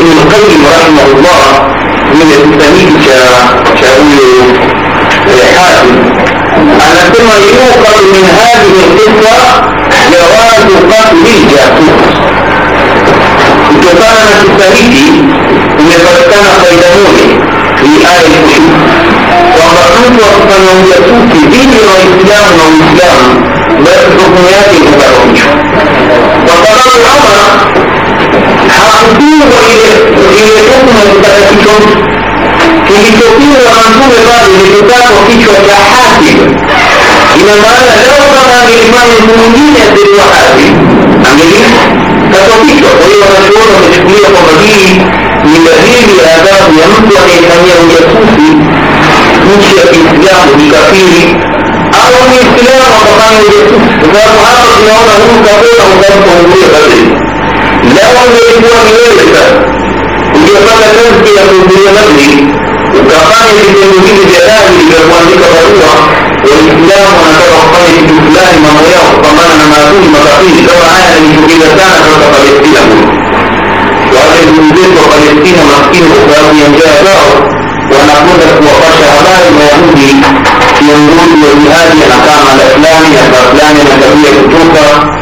ابن القيم رحمه الله من التلميذ كأقول حاتم أن ثم يوقف من هذه القصة جواز قتل الجاسوس kutokana na kisa hiki imepatikana faida moja ni aya kumi kwamba mtu akifanya ujasusi dhidi ya waislamu na uislamu basi hukumu yake itabarujwa kwa sababu ama hawakupingwa ile hukmu mtakatifu kilichopingwa na mtume pale nikutako kichwa cha hasib ina maana leo kama angelifanya mtu mwingine asiliwa hasib angelikatwa kichwa kwa hiyo wanachuoni wamechukulia kwamba hii ni dalili ya adhabu ya mtu anayefanyia ujasusi nchi ya kiislamu ni au ni islamu akafanya ujasusi kwa sababu hapa tunaona huu kabila ukamtongulia kabisa لا أملك ومليسة وجفت تزكية بيمدري وكفاني بتنويل جلاله بأخوانك بروح والإسلام أنا توقعي بالله ما هو يوقع أنا ما أكون مقاطيش لو أنا لجبيل ساعة فلسطين وهذا المنزل وفلسطين مسكين وقرار ينجاه الله wanakwenda kuwapasha habari Wayahudi viongozi wa jihadi na kama la fulani na fulani na tabia kutoka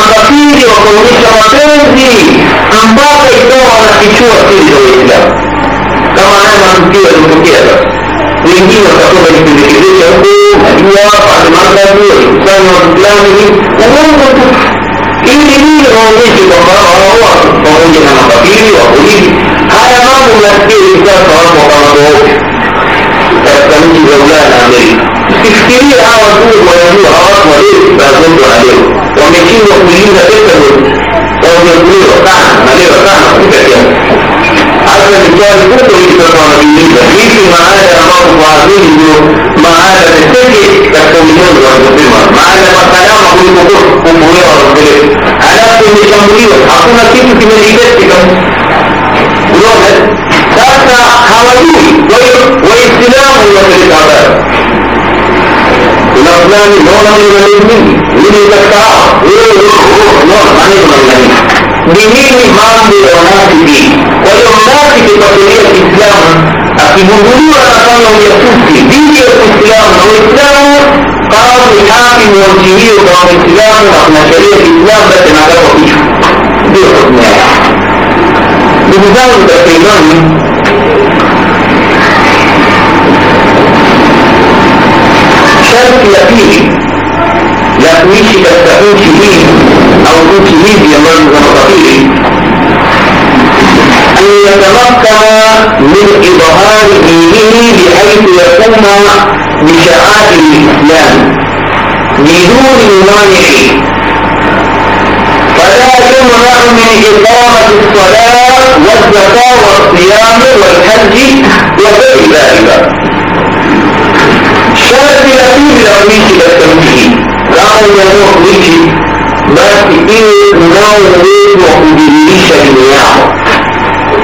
makafiri wakaonyesha mapenzi ambapo ikawa wanafichua siri za uislamu kama haya matukio yalitokea sasa wengine wakatoka jipendekeza huku najua magazi wakikusanya waislamu hivi uongo tu ili nini waonyeshe kwamba wao pamoja na makafiri wako hivi haya mambo mnasikia hivi sasa wako kama katika nchi za ulaya na amerika تشتري الأعوى دول ويقولوا أعوات وليه بأزمدوا عليهم ومشين مؤمنين ده تكتبوا ومجموعين وقعنا ماليه وقعنا خطيبة كامل حتى الرجال كله يتطلعون بالنسبة ليسوا معانا أمام بعضين يقولوا معانا نتجي تكتبوا الرجال معانا مطلعنا مقلوب وقف ومهوية ورجالين علاقة اللي جمهورية حقونا كيف في مليجات كامل ولو هذا هواجوني ويستلام الله في العبادة ولفظان لغة المليكين من الذكاء بدين mambo ya wanafiki kwa hiyo mnafiki kwa sheria ya kiislamu akigunduliwa anafanya ujasusi dhidi ya uislamu na uislamu kawa ni haki wa nchi hiyo kwa waislamu na kuna sheria ya kiislamu basi anakatwa kichwa ndio ndugu zangu katika imani يقيه يقويك كالتقوك فيه أو قوك به بيمان المستقيم أن يتمكن من إظهار دينه بحيث يسمى بشعائر الإسلام بدون مانع فلا يمنع من إقامة الصلاة والزكاة والصيام والحج وغير ذلك شرط نصيب لو ميتي بتسويه راحوا يروح ميتي بس ايه مناول ليه وقدريش اللي يعمل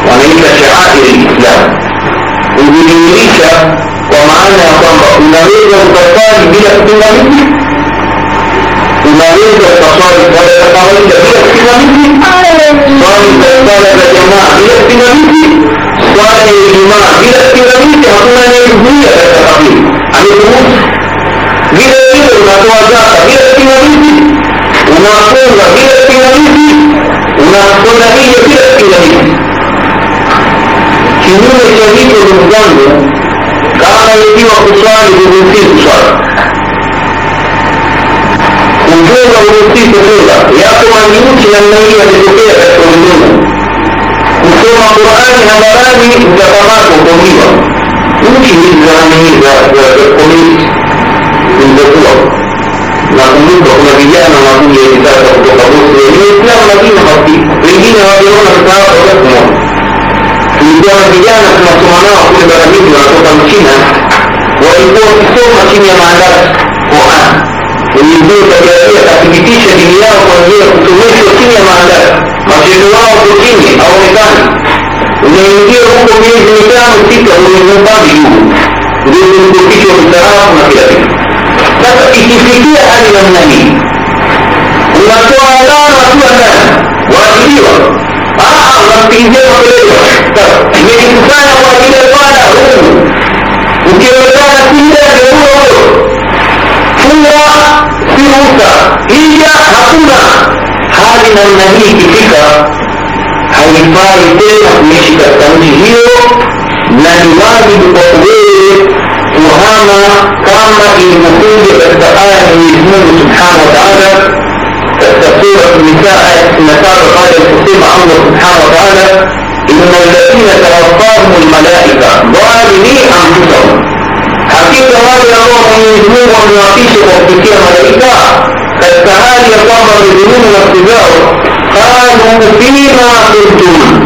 وليس شعائر الاسلام وبالانجليزي ومعنى kwamba unaweza kusafiri bila kupiga miti unaweza kusafiri kwa kawaida bila kupiga miti swali za sala za jamaa bila kupiga miti swali ya ijumaa bila kupiga miti hakuna anayezuia katika kabili aliruhusu vile vile unatoa zaka vile pingamizi unafunga vile pingamizi unakwenda hiyo vile pingamizi kinyume cha hivyo ndugu zangu kama ikiwa kuswali huruhusi kuswali kufunga huruhusi kufunga yako manchi namna hiyo yametokea katika ulimwengu kusoma qurani hadharani mtakamatwa ukaumbiwa ممكن يجري بالقميص بالبطولة لكن من بطولة بيجانا ما كل يجتاز بطولة بطولة مدينة مصري بيجينا ويجينا بطولة بطولة بيجانا بيجانا كما سمعنا وكل برامج ونطوطة مكينة وإنتوا تسوما كيميا مع ذلك قرآن ويجيو تجارية تكتبتيشة دنيا وكوانجية كتبتيشة كيميا مع ذلك ما تجيوها وكيميا أو ميزاني unaingia huko miezi mitano sita umezubaa viguu ndio ukichwa mstarafu na kila kitu sasa ikifikia hali namna hii unatoa alama tu ndani waajibiwa ah, unamsikilizia makelele imejikusanya kwa ajili ya bwana huku ukiwezana kile ndio huo hija hakuna hali namna hii ikifika هيقارن كلمة مش كالتمهيرو نجواني بتطوير وهما كما المفروض التقاعد من سبحانه وتعالى سورة النساء مسار هذا الحكيم عنه سبحانه وتعالى إن الذين توفاهم الملائكة ظالمي أنفسهم حقيقة هذا هو من يجمون ومن يعطيش وفكية ملائكة فالتهالي يقام بالذنوب والتجاوز قالوا فيما كنتم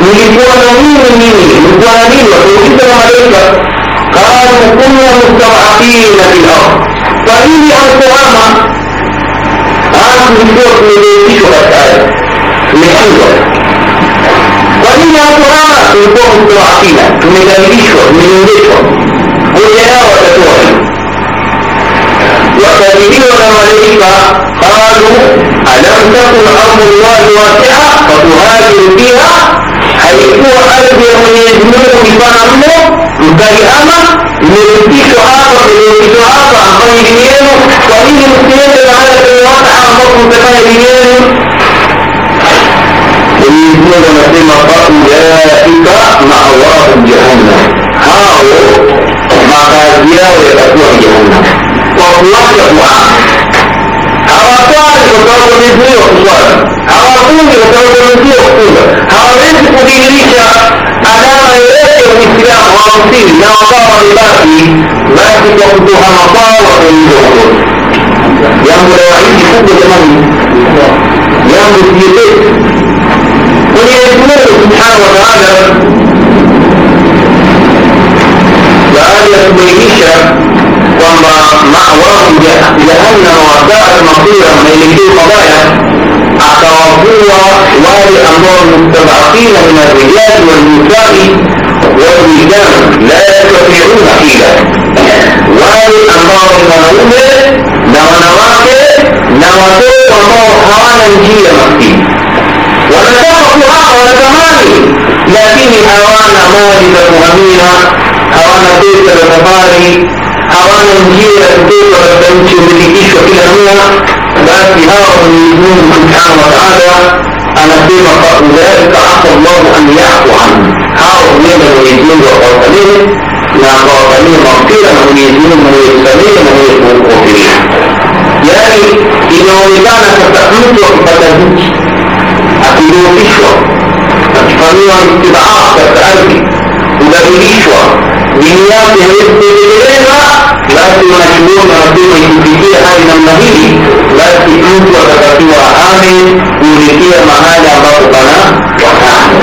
ملكوا نمين مني ملكوا نمين وكنت ملكة قالوا كنا مستضعفين في الأرض فإني القرآن أعطي الدور من بيتي شهداء لحلوة وإني القرآن كنتم مستضعفين من بيتي شهداء من بيتي شهداء قل يا وتتوحي وكذبين وماليك قالوا ألم تكن أرض الله واسعة فتهاجر فيها حيث أرض من يجنون بفنمه مكيئما لنفسك عاطف لنفسك عاطف عن قوي دينه وإذا مستيقظ على الواقع عن قوي دينه أولئك مأواهم جهنم هاو مع قاد بلاوي جهنم kuwasha hawatwali watawazamizia kuswali hawafungi watawazamizia kufunga hawawezi kudhihirisha alama yoyote ya uislamu waamsini na wakawa wamebaki basi kwa kutohama kwao wataingia uongozi jambo la waidi kubwa jamani jambo sijepesi mwenyezi mungu subhanahu wa taala baada ya kubainisha ثم مأواهم جهنم وساءت مصيرا ميلكي القضايا اعترفوها وهذه أمر المستضعفين من الرجال والنساء والولدان لا يستطيعون حيلة وهذه أمر المنعومة نونواك نواتو ومو حوانا جيلا مكتي ونتفقها على زماني لكن أوانا مالي تفهمينا أوانا تيسر تفاري حرام جيل الدين والبنت وملكيش وكده هو بس يهرب من يمين سبحانه وتعالى أنا في مقام ذلك عسى الله أن يعفو عنه هرب من اليمين والقرطنين لا قرطنين مغفرة من اليمين من اليمين من اليمين يعني إنه كان تستخدمت وكفتهمت أكيدوا بشوى أتفهموا عن استدعاء كفتهمت ودهليشوى dini yako haiwezi kutekeleza, basi wanachuoni wanasema ikifikia hali namna hii, basi mtu atatakiwa ame kuelekea mahali ambapo pana wakame.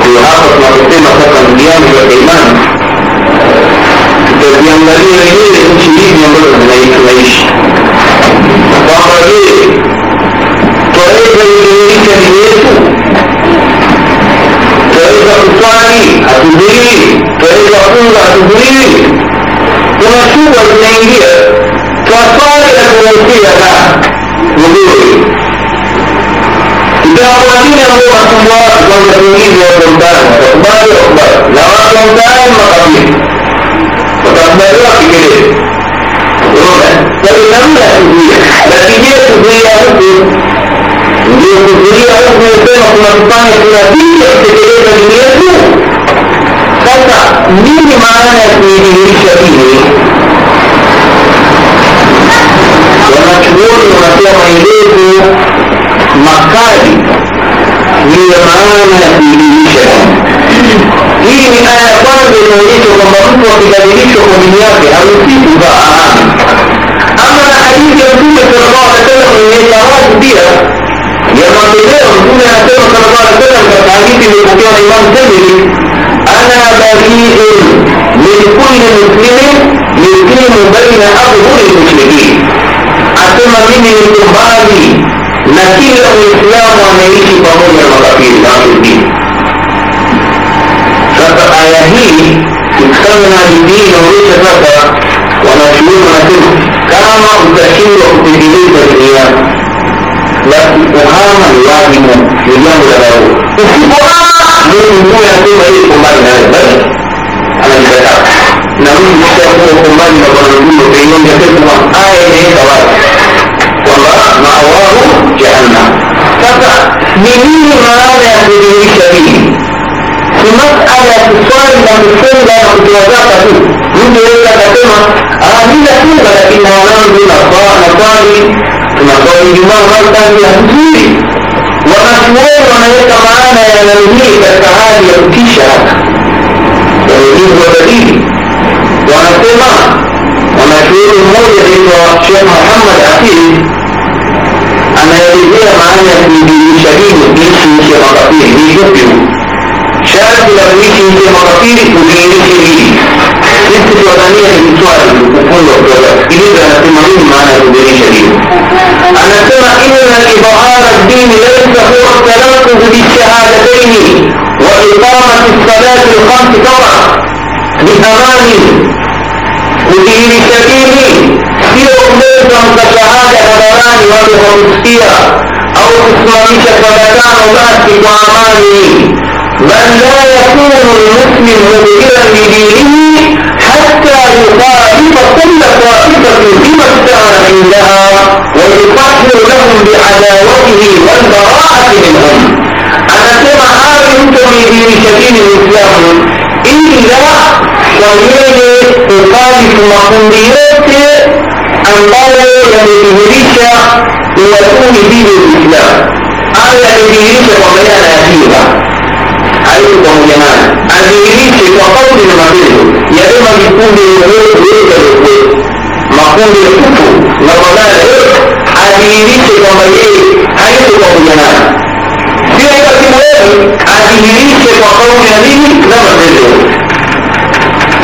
Ndio hapa tunaposema sasa, ndugu yangu katika imani, tutaziangalia wenyewe nchi hizi ambazo tunaishi kwamba je, twaweza kudumisha dini yetu? Twaweza kuswali asubuhi dari kapula sendiri kuna shuba zinaingia safari ya kuwaukia na mzuri kitabu lakini ambao wanasumbua watu kwanza kuingizi wako mtaani watakubali wakubali na watu wa mtaani makabili watakubali wakigelee kwenye namna ya kuzuia lakini je kuzuia huku ndio kuzuia huku nimesema kuna kufanya kuna vitu ya kutekeleza dini yetu Sasa nini maana ya kuidhihirisha dini? Wanachuoni wanatoa maelezo makali juu ya maana ya kuidhihirisha dini. Hii ni aya ya kwanza inaonyesha kwamba mtu akibadilishwa kwa dini yake haruhusiwi Ama na hadithi ya Mtume sallallahu alaihi wasallam inaonyesha wazi pia ya mapendeo. Mtume anasema sallallahu alaihi wasallam katika hadithi iliyopokewa na Imamu Tirmidhi أنا بريء من كل مسلم يقيم بين أظهر المسلمين asema mimi ni kumbali na kila muislamu anaishi pamoja na makafiri na washirikina sasa aya hii ukisoma na hadithi inaonyesha sasa wanachuoni wanasema kama utashindwa kutekeleza dini yako basi uhama ni wajibu ni jambo la dharura usipohama mtu huyo anasema yeye yuko mbali na wewe basi anajikataa na mtu ukishakuwa uko mbali na bwana mtume utaiona pepo aya inaweka wazi kwamba maawahu jahannam sasa ni nini maana ya kudhihirisha hili ni masala ya kuswali na kufunga na kutoa zaka tu mtu yeyote akasema bila funga lakini mwanangu naswali tunaswali jumaa masaa nzuri ومسموم هيبقى معانا يا مليك التعالي يا مكيشة مليك وبديل ونسمع ومسؤول أمور يا شيخ محمد عفيف أنا يجيبها معانا في شبيه الدين في مقاتيل في جبه شاب لو يجي في مقاتيل وفي نسي لسه في وطنية في السؤال وكل الدولة جديد أنا تمرين معنا في الدنيا دي أنا سمع إن الإظهار الديني ليس هو التلفظ بالشهادتين وإقامة الصلاة الخمس طبعا بأمان ودين سبيل سيروا ميزم كشهادة هدران وبخمسية أو تسمعيش فلتان وبأسك وعماني من لا يكون المسلم مبكرا لدينه حتى يخالف كل طائفة بما استعان عندها ويقاتل لهم بعداوته والبراءة منهم أنا أنسمع هذا دين لشديد الإسلام إلا صغير تخالف مقوميات أنظر يمتهرش يعني ليكون دين الإسلام أعلى يعني يمتهرش وميانا وهم جماعة عند إبليس وقول المبيض يجب أن يكون بالمبيض ولد الإخوة مفهوم بالكفر والضلال عند إبليس وهم إيه حيث وهم جماعة في أي الاحتمال عند إبليس وقول المبيض ده مبيض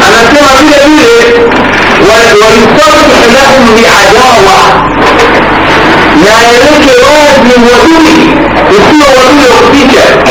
أنا أسمع كده كده ويصرح لهم بعداوة لا يملك واحد من وجوده يكون وجوده اختيك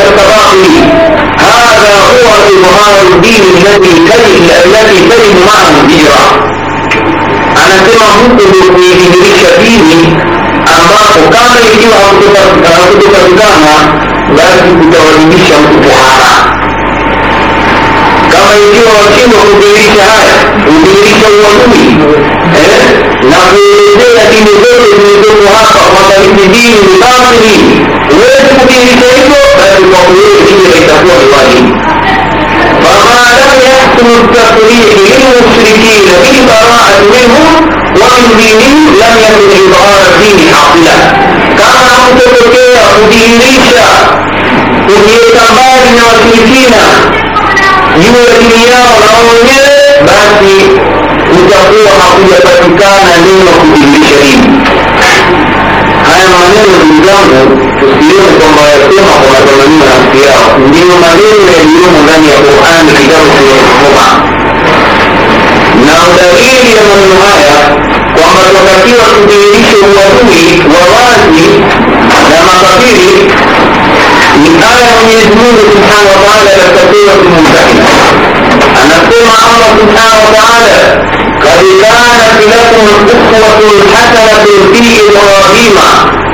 dini التي كلم معه الهجرة anasema huko ndio kuidhihirisha dini ambapo kama ikiwa hakutopatikana basi kutawajibisha mtu kuhara kama ikiwa washindwa kudhihirisha haya kudhihirisha uadui eh, na kuelezea dini zote zilizoko hapa kwamba hizi dini ni batili huwezi kudhihirisha hivyo basi kwa kuwezi kile itakuwa ni wajibu لم يحكم التصريح للمشركين بالبراءة منهم ومن دينهم لم يكن إظهار الدين عقلا كما أنتبه kudhihirisha kujiekambali na washirikina juu ya dini yao na wenyewe basi utakuwa hakujapatikana neno kudhihirisha dini haya maneno ndugu zangu tusione kwamba yasema kwa matamanio nafsi yao ndio maneno يوم ذني قرآن في درس الجمعة نعتقيني من نهاية وما تفكير تدريش الوضوي ووازي لما نعم، تفكيري من آية من يزمون سبحانه وتعالى لتفكير الممتحنة أن مع الله سبحانه وتعالى قد كانت لكم الأسوة الحسنة في إبراهيم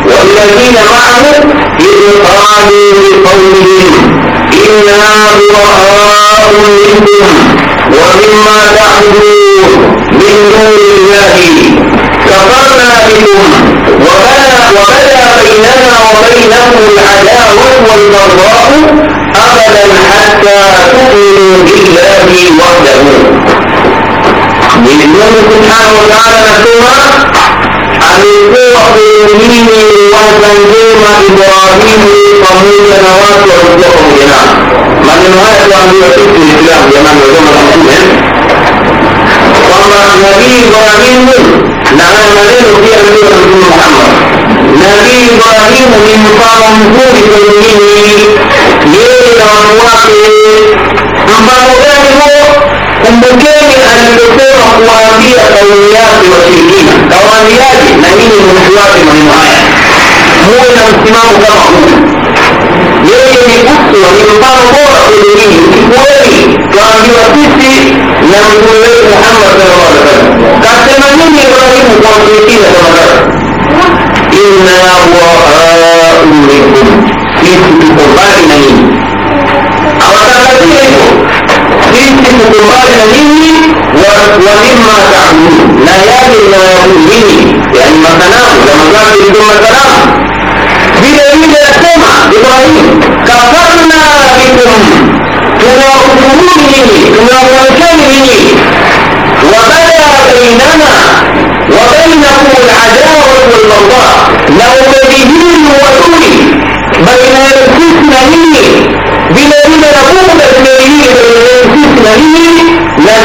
والذين معه إذ قالوا لقومهم إنا براء منكم ومما تعبدون من دون الله كفرنا بكم وبدا بيننا وبينكم العداوة والبغضاء أبدا حتى تؤمنوا بالله وحده من الله سبحانه وتعالى مكتوبة عن القوة المؤمنين وتنظيم إبراهيم pamoja na watu walikuwa pamoja nao maneno haya tuambiwa sisi waislamu jamani wazoma mtume kwamba nabii ibrahimu na haya maneno pia ndio mtume muhammad nabii ibrahimu ni mfano mzuri kwenye dini yeye na watu wake mfano gani huo kumbukeni aliposema kuwaambia kauli yake washirikina kawaambiaje na nini msiwake maneno haya muwe na msimamo kama huu yeye ni uswa ni mfano bora kwenye dini kikweli twaambiwa sisi na mtume wetu muhammad sallallahu alaihi wasallam kasema nini ibrahimu kwa mshirikina kama sasa inna waau sisi tuko mbali na nyinyi awatangazia hivyo يملك القائل مني ومما تعملون لا يجب ما يكون مني لأن ما تناقض لما كان يريدون الكلام بدليل السمع إبراهيم كفرنا بكم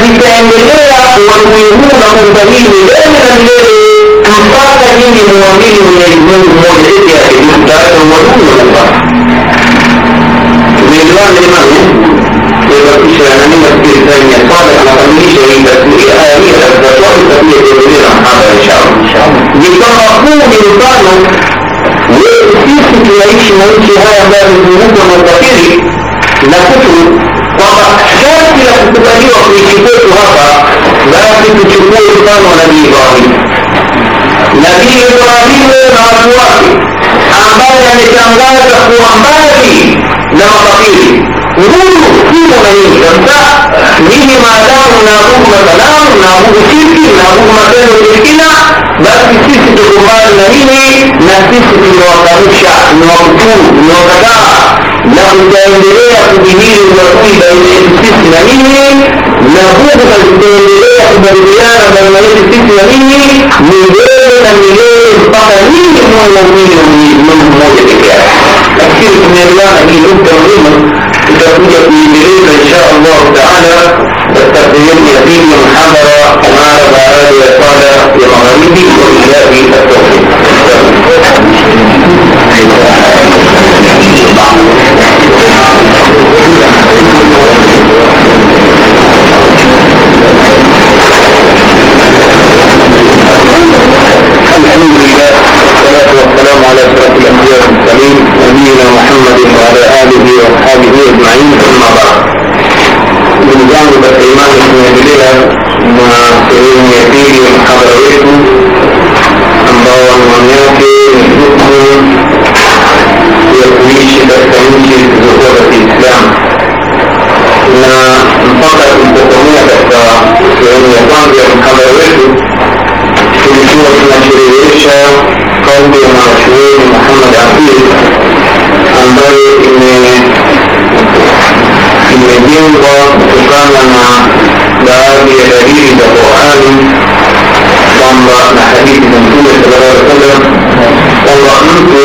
vitaendelea kuwakuihuu na kumtabili milele na milele mpaka nyinyi muamini mwenyezi mungu mmoja peke yake mtaacha uadui wa kuba tumeelewana nani nafikiri ya swala tunakamilisha hii tafsiri aya hii atatuatoa tutakuja kuendelea na mada ni kwamba huu ni mfano wetu sisi tunaishi na nchi haya ambayo imezungukwa na ukafiri na kufuru kwamba sharti la kukubaliwa kuishi kwetu hapa basi tuchukue mfano wa nabii Ibrahimu. Nabii Ibrahimu na watu wake ambaye ametangaza kuwa mbali na makafiri nguvu kimo na nyingi sasa ninyi maadamu mnaabudu masanamu mnaabudu shirki mnaabudu matendo shirikina basi sisi tukumbali na nini na sisi tumewakarusha tumewakuturu tumewakataa والتنبيه به المقول بالاستثناء منه نقول فالتنبيه بالبيان بما يستثناء منه مجرد مجرد فقليل هو المؤمن من هناك الكتاب أكثر من الله أن يبقى مهمة تكون بإذن إن شاء الله تعالى التقديم يزيد من حضر كما بعد يقال في مغاربه وإياه التوفيق محمد وعلى اله واصحابه اجمعين ثم بعد من جانب الايمان بن جبيل ما سيرين يتيجي من حضر ويكم ان باوا المنياتي نسوكم يتويش بسميش زهورة الاسلام na mpaka tulipokomea katika sehemu ya kwanza في mkabala wetu tulikuwa tunasherehesha kaudi ya mawashuweni muhammad afir عن طريق الدين تقامنا بأبي حديث القرآن طنبا حديث الرسول صلى الله عليه وسلم والرحمة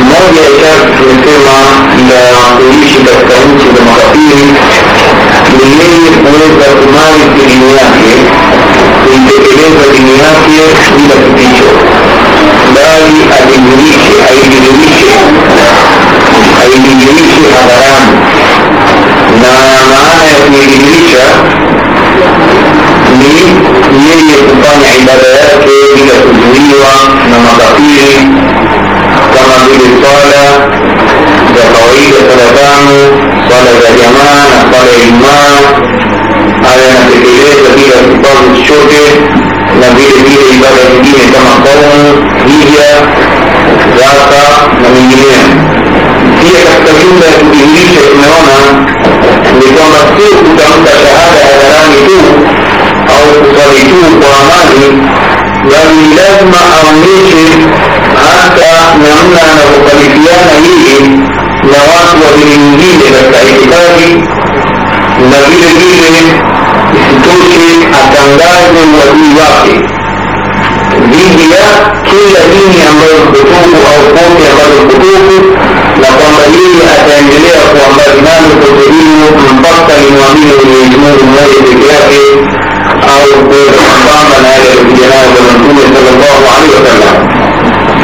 موضع شاب مثلما لا قريش بالتنس بالمغفير بالليل ولد تمارس بالنياكي بالنياكي بالنياكي بالنياكي أي الإنجليزي أي الإنجليزي أي الإنجليزي حضران نامان الشافعي او بالاقدام على الجناب الرسول صلى الله عليه وسلم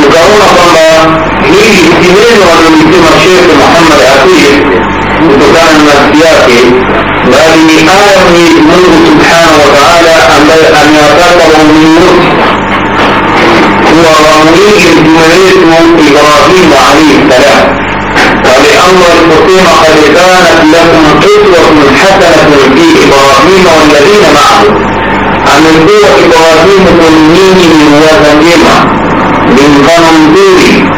تكون طبعا هي اهتمام ولمسلم الشيخ محمد عتيق وكان من السياسي وهذه آية منه سبحانه وتعالى أن يعتبر من نطق هو رميه جملته إبراهيم عليه السلام الله الخصومة قد كانت لكم قدوة حسنة في إبراهيم والذين معه أن قوة إبراهيم تنميه وتنميمة من قنطير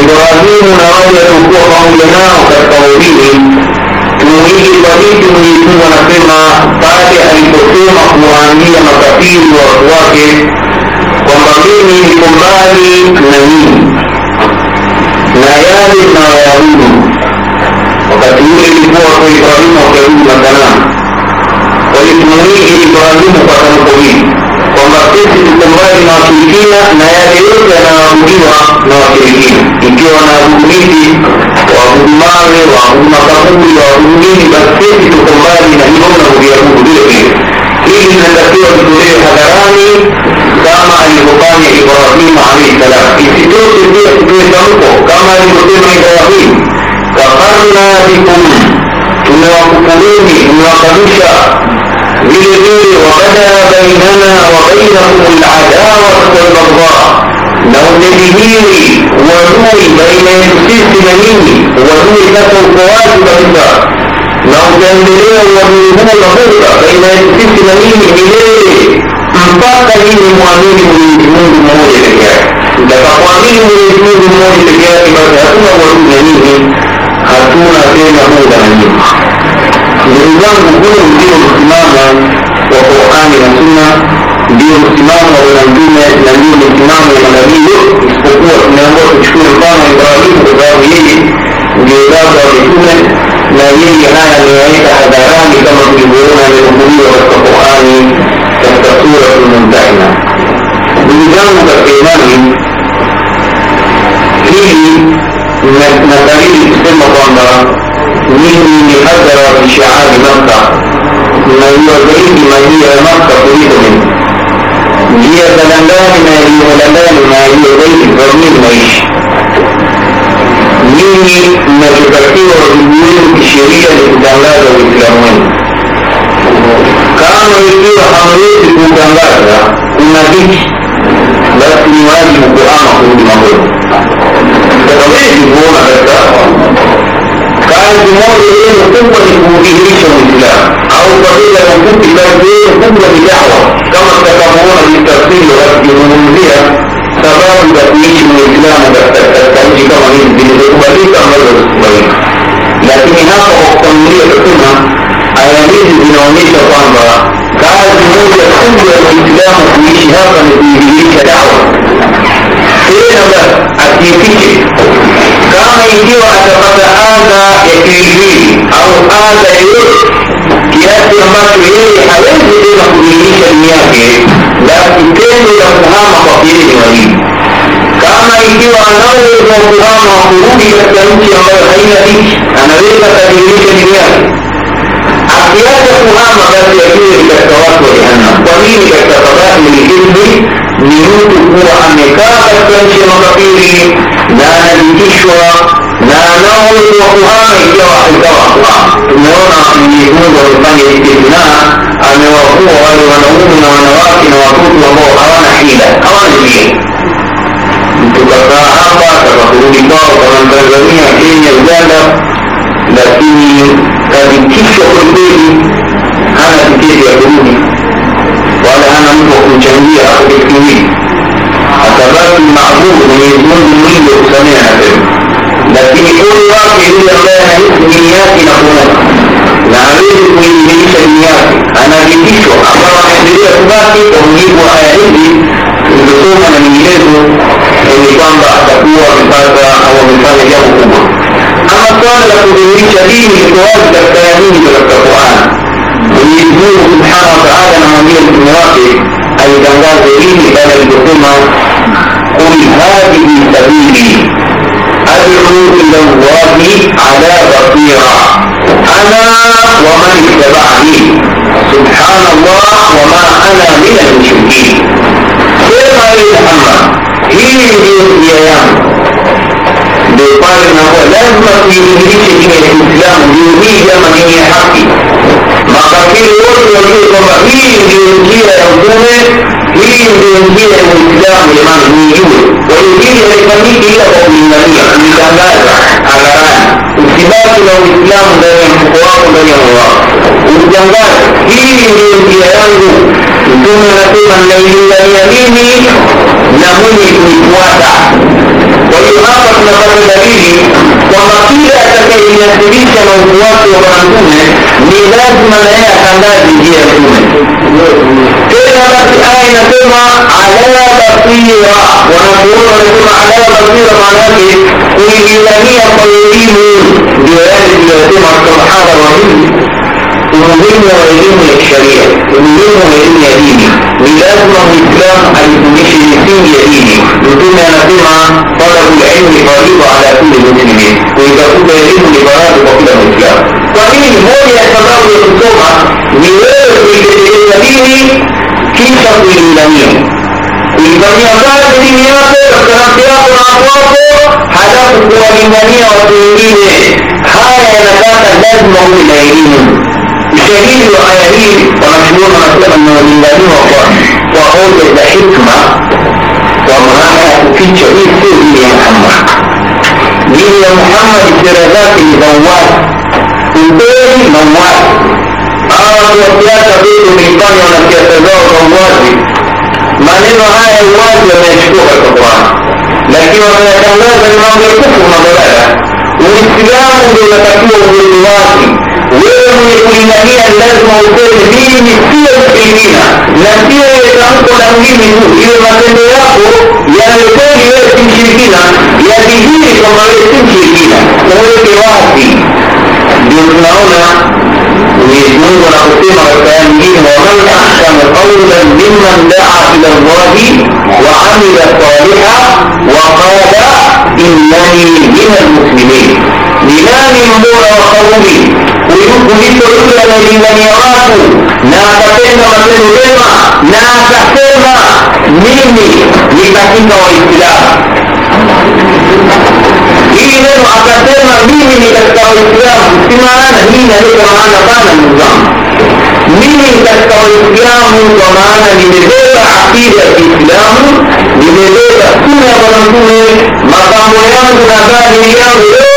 إبراهيم رجل قوة لنا كالتوحيد تريد baridi mwenyezi anasema pale aliposema kuwaambia makafiri watu wake kwamba mimi niko mbali na nyinyi na yale na wayahudu wakati ule ilikuwa watu Ibrahimu wakiabudu maghanamu. Walisimamisha Ibrahimu kwa tamko hili kwamba sisi tuko mbali na washirikina na yale yote yanayoabudiwa na washirikina, ikiwa wanaabudu miti, waabudu mawe, waabudu makaburi, basi sisi tuko mbali na hivyo na kuviabudu vile vile. Hili linatakiwa litolewe hadharani kama alivyofanya Ibrahimu alaihi salam, isitoshe pia kutoe tamko kama alivyosema Ibrahimu فخرنا بكم ان لنقتلك بالدين وبدا بيننا وبينكم العداوة والبغضاء لو تجهيري ودوي بين السيس مني ودوي ذات القوات بغضاء لو تنزلين ومنهون غضاء بين السيس مني إليه mpaka ili mwamini Mwenyezi Mungu mmoja pekee yake. Utakapoamini Mwenyezi Mungu mmoja pekee yake, basi hakuna uadui na nyingi hatuna tena muda na ndugu zangu huyo ndio msimamo wa qurani na sunna ndio msimamo wa bwana mtume na ndio msimamo wa manabii wote isipokuwa tumeambiwa tuchukue mfano ibrahimu kwa sababu yeye ndio baba wa mitume na yeye haya ameyaweka hadharani kama tulivyoona amefunguliwa katika qurani katika suratu mumtahina ndugu zangu katika imani hili مقاليد تتم طواندرا مين يقدر في شعار مكة ما هو ما هي مكة قريبة منه هي بلندان ما هي بلندان ما هي بعيد فرمين ميش مين ما تفكير الدين الشريعة لتدلال كانوا يصير حملات تدلال إن بيت بس يواجه القرآن أقول مغرب طبيعي يكون بس كان الجمهور يقول قوة الموتيفيشن الإسلام أو قضية وجود البلدين قوة الدعوة كما تكبرون بالتفصيل والجمهورية سبب تفيش من الإسلام وتفيش كما يمكن وليس مرة الإسلامية لكن هناك حكمية السنة أيامين الدينونية طبعا كان الجمهور يقول الإسلام في شهادة الموتيفيشن دعوة كلنا أتيتك كما يجيو أتفت آذا يكيجي أو آذا يوت kiasi ambacho yeye hawezi tena kudumisha dini yake na kitendo cha kuhama kwa pili ni wawili kama ikiwa anaoweza kuhama kurudi katika nchi ambayo haina dini anaweza kadirisha dini yake akiacha kuhama basi akiwe katika watu wa jehanamu kwa nini katika fadhali lilimbi ليوتكوا عمكاك التنشر فقيري لا نبتشوا لا نغل وقوام الجوع الجوع إنهما يكون بالطن الاستثناء أن يوقوه ونومنا ونواتنا وقوت وقوه أوانا حيلة أوانا حيلة تتفاعل كخروج الضغط من تنزانيا كينيا وغانا lakini kazi kisha kweli hana tiketi ya kurudi hana mtu wa kumchangia hapo kitu kingine atabaki maabudu mwenyezi mwingi wa na pema lakini uli wake yule ambaye anahisi dini yake inakuona na awezi kuielimisha dini yake anadhibishwa ambayo anaendelea kubaki kwa mujibu wa aya hizi tulizosoma na nyinginezo ni kwamba atakuwa amepata au amefanya jambo kubwa ama swala la kudhihirisha dini liko wazi katika aya za katika qurani ويجبره سبحانه وتعالى عملية مراته الجنازة إليه بعد الحكومة قل هذه سبيلي أدعو إلى الله على بصيرة أنا ومن اتبعني سبحان الله وما أنا من المشركين كيف يتحمل هي دي بقال انه لازم يدرك ان الاسلام يريد من هي حقي lakini wote wajue kwamba hii ndio njia ya mtume hii ndio njia ya uislamu jamani niijue kwa hiyo hili haifanyiki ila kwa kulingania kulitangaza hadharani usibaki na uislamu ndani ya mfuko wako ndani ya moyo wako ulitangaza hii ndio njia yangu ثم الليل الذي يليه نملك kufuata kwa hiyo hapa tunapata dalili kwamba kila atakayeinasilisha na ukuwake wa bwana mtume ni lazima na yeye atangaze njia ya mtume tena basi aya inasema ala basira wanakuona wanasema ala basira maana yake kuingilania kwa elimu ndio yale tuliyosema subhana rahim المنظم ويلم للشريعة المنظم ويلم يديني ميلادنا الإسلام الإسلاميشن يسين يديني يتم نسمع طلب العلم فريضة على كل المسلمين وإذا كنت يلم لبراءة فقيدة الإسلام فمين هو يتبعه للحكومة ميلاد الإسلامي كيف الإسلاميين الإسلامية قالت الإسلامية اختلاف وأقواته حدث هو الإسلامية والإسلامية هاي أنا كانت لازم أقول إليهم مش شايفين انه خيالين ومجنون ومسلم انه لله والله وقول ده ومعنى في شديد سوء يا محمد دين يا محمد الدراسات اللي موال البيت موال أعرف وسياسة بيت بريطانيا ولا سياسة دولة موازي مع انه هاي الواجب ما يشكوها طبعا لكن وما يتمنى بالمعنى يكفوا مدرسة والاستجابة لما تكون بالواجب kulingalia lazima ukweli mimi sio msikilina na sio ile tamko la mlimi tu iwe matendo yako yawe kweli wewe si mshirikina yadhihiri kwamba wewe si mshirikina uweke wazi ndio tunaona Mwenyezi Mungu anaposema katika aya nyingine, waman ahsanu qawlan mimman daa ila Allahi wa amila saliha wa qala innani min almuslimin ni nani mbora wa kauli kuliko yule anayelingania watu na akatenda matendo mema na akasema mimi ni katika waislamu hii neno akasema mimi ni katika waislamu si maana hii inaleta maana pana mzangu mimi katika waislamu kwa maana nimebeba akida ya kiislamu nimebeba suna ya bwana mtume mapambo yangu na dhahiri yangu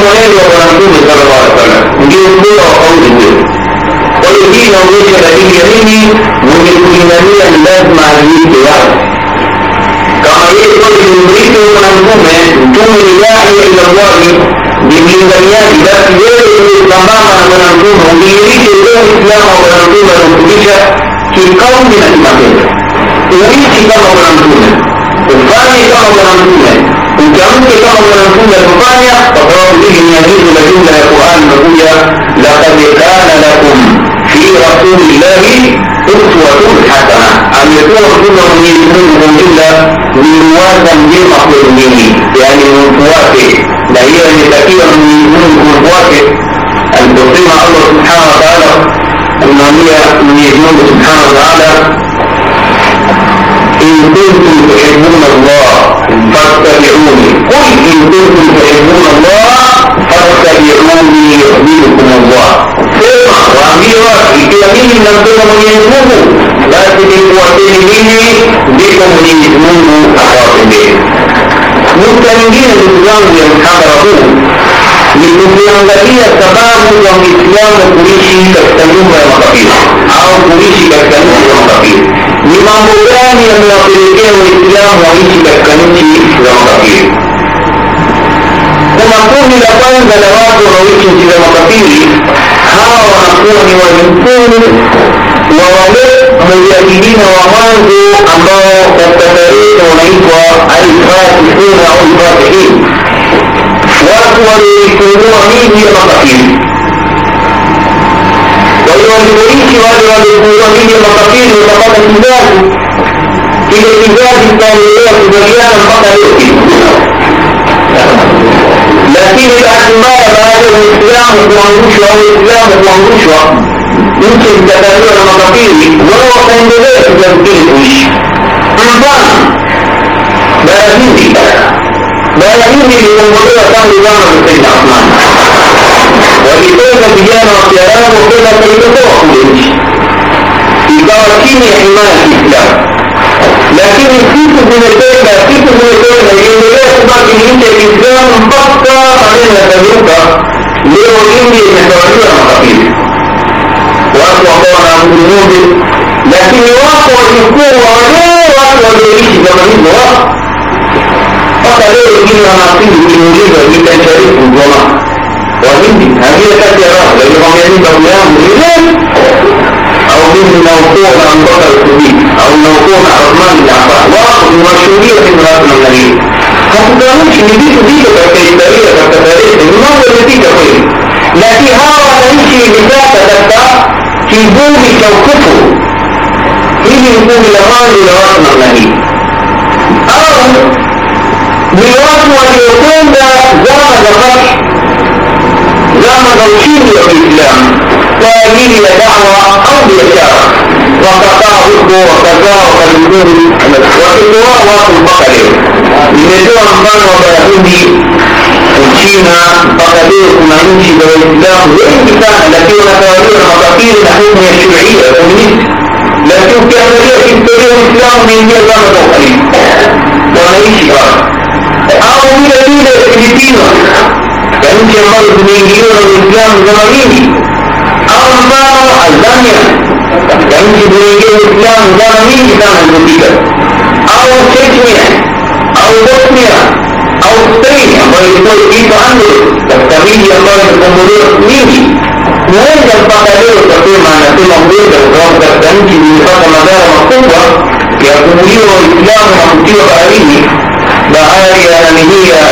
القرآن والرسول صلى الله عليه وسلم نجيب الصورة وقول الدين قل دي لو وجب دين يميني ومن يمانيا لازم عليه يعني كما يقول المريد المنظومة ثم لا إلى الله بالميزانيات بس يجب تماما منظومة ويريد يكون إسلام ومنظومة مكتبشة في قوم من المكان ويريد كتابة منظومة الثاني كما ظننتم إن كنت كما ظننتم الثانية فقرأت به من يزيد لجملة القرآن المقولة لقد كان لكم في رسول الله أسوة حسنة أن يكون كل من منكم إلا مرواة للمخلوقين يعني من قواته لا هي أن من منكم موافق أن تصيب الله سبحانه وتعالى أن هي من يجنون سبحانه وتعالى إن كنتم تحبون الله فاتبعوني قل إن كنتم تحبون الله فاتبعوني يحببكم الله sema waambiwa ikiwa mimi nampenda mwenyezi mungu basi nikuwapeni mimi ndipo mwenyezi mungu atawapendeni nukta nyingine ndugu zangu ya mhadhara huu ni kuziangalia sababu za mwislamu kuishi katika nyumba ya makabila au kuishi katika nyumba ya makabila mambo gani yamewapelekea waislamu waishi katika nchi za makafiri kuna kundi la kwanza la watu wanaoishi nchi za makafiri hawa wanakuwa ni wajukuu wa wale mujahidina wa mwanzo ambao katika tarehe wanaitwa alfatifuna au lfatihin watu walioifungua miji ya makafiri أيها المريكي رجلا للكوراني المطاقين وتقاط التزاز في التزاز الثانيات مليان الخطر لكن الأسماء بهذا الإسلام وعنوش أو الإسلام وعنوش يمكن تتابع المطاقين وهو كان بذلك تذكير الوش انظر بلديني بلديني للموضوع كان لبعض السيد عثمان walitoka vijana wa kiarabu kwenda kulitokoa kule nchi ikawa chini ya himaya kiislamu lakini siku zimekwenda siku zimekwenda iliendelea kubaki ni nchi ya kiislamu mpaka maneno yakajuka leo india imetawaliwa na makabili watu ambao wanaabudu ng'ombe lakini wako wajukuu wa wale watu walioishi zama hizo mpaka leo wengine wanaasili kujiuliza vita sharifu ngoma ومني هذه كانت يراه يعني مولاه مولاه أو مني موقوع عن بطر الكبير أو موقوف عن عثمان بن عفان واخذ مشهورية في مراتب النبي هتتعلمش ان دي نتيجة كيفية كتفاريخ النظر نتيجة كويس لكن هوا تمشي بذات تبقى في بوم توقفه هي بوم لغان لراتب النبي أو بالرغم أن يكون ده زمن الفتح محمد في الإسلام تأمين دعوة أو بيشارة وقطاع ضده وكذا وكذبون وكذبوا واصل بقري لنجوى مبان وبيهودي وشينا بقري كما نمشي بالإسلام وإنسان لكي نتواليه المطاقير نحن الشيوعية الكومنيست لكن كان ليه التاريخ الإسلامي من غير لما بقري وما يشي بقى أو من الفلبين ya nchi ambazo zimeingiliwa na Uislamu kama mimi au mfano Azania katika nchi zimeingia Uislamu zama nyingi sana zilizopita au Chechnia au Bosnia au Spain ambayo ilikuwa ikiitwa Andalus katika miji ambayo imekombolewa siku nyingi huenda mpaka leo utasema anasema huenda kwa sababu katika nchi zimepata madhara makubwa ya kuuliwa waislamu na kutiwa baharini bahari ya nani ya